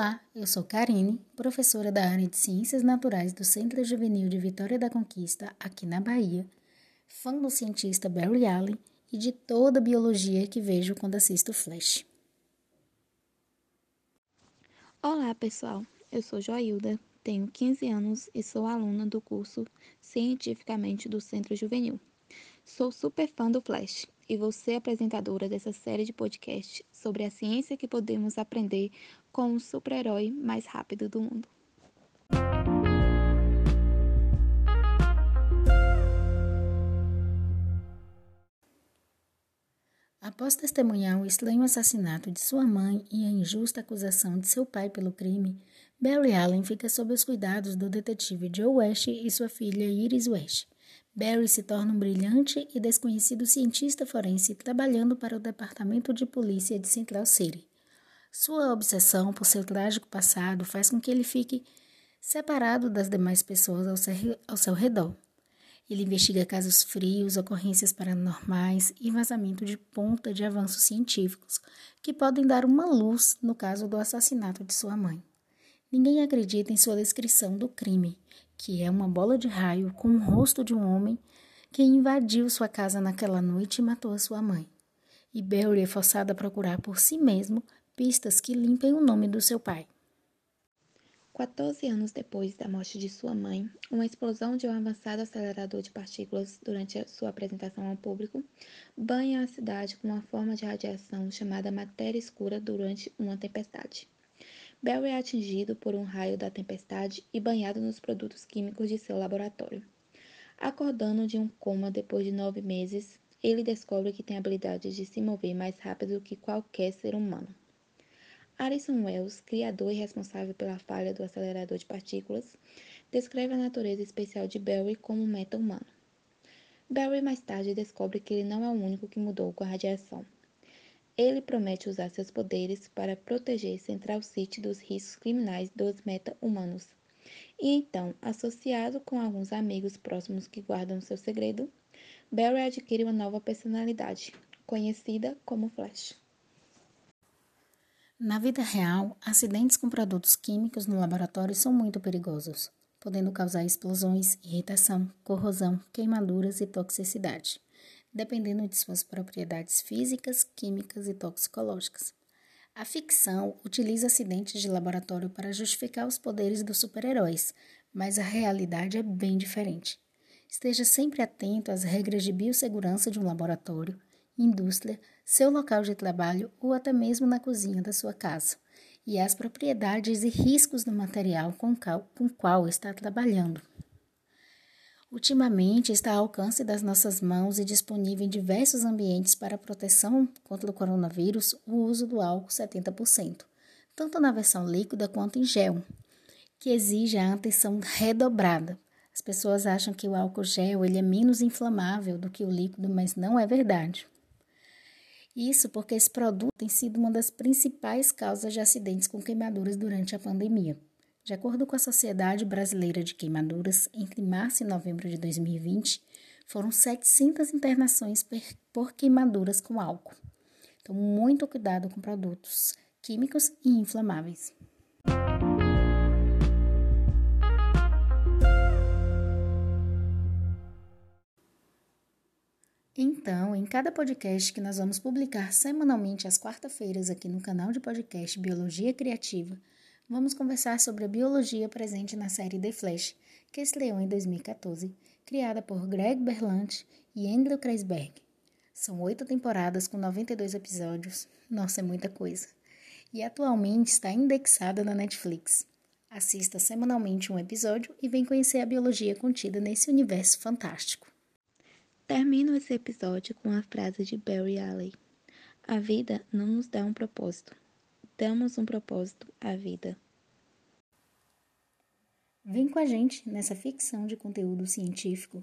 Olá, eu sou Karine, professora da área de Ciências Naturais do Centro Juvenil de Vitória da Conquista, aqui na Bahia, fã do cientista Barry Allen e de toda a biologia que vejo quando assisto Flash. Olá, pessoal. Eu sou Joilda, tenho 15 anos e sou aluna do curso Cientificamente do Centro Juvenil. Sou super fã do Flash e ser apresentadora dessa série de podcast sobre a ciência que podemos aprender com o super-herói mais rápido do mundo. Após testemunhar o estranho assassinato de sua mãe e a injusta acusação de seu pai pelo crime, Barry Allen fica sob os cuidados do detetive Joe West e sua filha Iris West. Barry se torna um brilhante e desconhecido cientista forense trabalhando para o Departamento de Polícia de Central City. Sua obsessão por seu trágico passado faz com que ele fique separado das demais pessoas ao seu, ao seu redor. Ele investiga casos frios, ocorrências paranormais e vazamento de ponta de avanços científicos que podem dar uma luz no caso do assassinato de sua mãe. Ninguém acredita em sua descrição do crime, que é uma bola de raio com o rosto de um homem que invadiu sua casa naquela noite e matou a sua mãe. E Barry é forçado a procurar por si mesmo pistas que limpem o nome do seu pai. 14 anos depois da morte de sua mãe, uma explosão de um avançado acelerador de partículas durante sua apresentação ao público banha a cidade com uma forma de radiação chamada matéria escura durante uma tempestade. Barry é atingido por um raio da tempestade e banhado nos produtos químicos de seu laboratório. Acordando de um coma depois de nove meses, ele descobre que tem habilidade de se mover mais rápido que qualquer ser humano. Alison Wells, criador e responsável pela falha do acelerador de partículas, descreve a natureza especial de Barry como um meta-humano. Barry mais tarde descobre que ele não é o único que mudou com a radiação. Ele promete usar seus poderes para proteger Central City dos riscos criminais dos meta-humanos. E então, associado com alguns amigos próximos que guardam seu segredo, Barry adquire uma nova personalidade, conhecida como Flash. Na vida real, acidentes com produtos químicos no laboratório são muito perigosos, podendo causar explosões, irritação, corrosão, queimaduras e toxicidade dependendo de suas propriedades físicas, químicas e toxicológicas. A ficção utiliza acidentes de laboratório para justificar os poderes dos super-heróis, mas a realidade é bem diferente. Esteja sempre atento às regras de biossegurança de um laboratório, indústria, seu local de trabalho ou até mesmo na cozinha da sua casa, e às propriedades e riscos do material com o qual está trabalhando. Ultimamente está ao alcance das nossas mãos e disponível em diversos ambientes para proteção contra o coronavírus o uso do álcool 70%, tanto na versão líquida quanto em gel, que exige a atenção redobrada. As pessoas acham que o álcool gel ele é menos inflamável do que o líquido, mas não é verdade. Isso porque esse produto tem sido uma das principais causas de acidentes com queimaduras durante a pandemia. De acordo com a Sociedade Brasileira de Queimaduras, entre março e novembro de 2020, foram 700 internações por queimaduras com álcool. Então, muito cuidado com produtos químicos e inflamáveis. Então, em cada podcast que nós vamos publicar semanalmente às quarta-feiras aqui no canal de podcast Biologia Criativa, vamos conversar sobre a biologia presente na série The Flash, que estreou em 2014, criada por Greg Berlanti e Andrew Kreisberg. São oito temporadas com 92 episódios, nossa, é muita coisa. E atualmente está indexada na Netflix. Assista semanalmente um episódio e vem conhecer a biologia contida nesse universo fantástico. Termino esse episódio com a frase de Barry Allen: A vida não nos dá um propósito, damos um propósito à vida. Vem com a gente nessa ficção de conteúdo científico